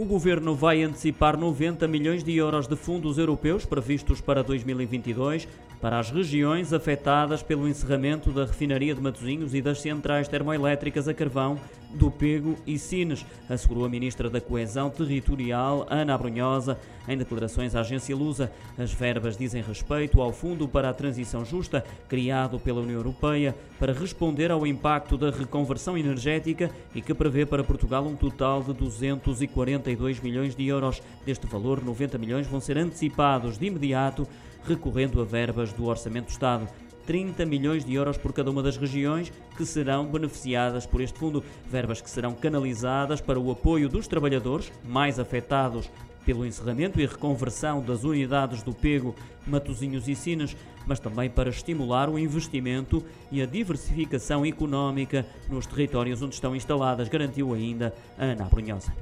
O governo vai antecipar 90 milhões de euros de fundos europeus previstos para 2022 para as regiões afetadas pelo encerramento da refinaria de Matosinhos e das centrais termoelétricas a carvão do Pego e Sines, assegurou a ministra da Coesão Territorial, Ana Abrunhosa, em declarações à agência Lusa. As verbas dizem respeito ao Fundo para a Transição Justa, criado pela União Europeia, para responder ao impacto da reconversão energética e que prevê para Portugal um total de 242 milhões de euros. Deste valor, 90 milhões vão ser antecipados de imediato, recorrendo a verbas do Orçamento do Estado. 30 milhões de euros por cada uma das regiões que serão beneficiadas por este fundo. Verbas que serão canalizadas para o apoio dos trabalhadores mais afetados pelo encerramento e reconversão das unidades do Pego, Matosinhos e Sinas, mas também para estimular o investimento e a diversificação económica nos territórios onde estão instaladas, garantiu ainda a Ana Brunhosa.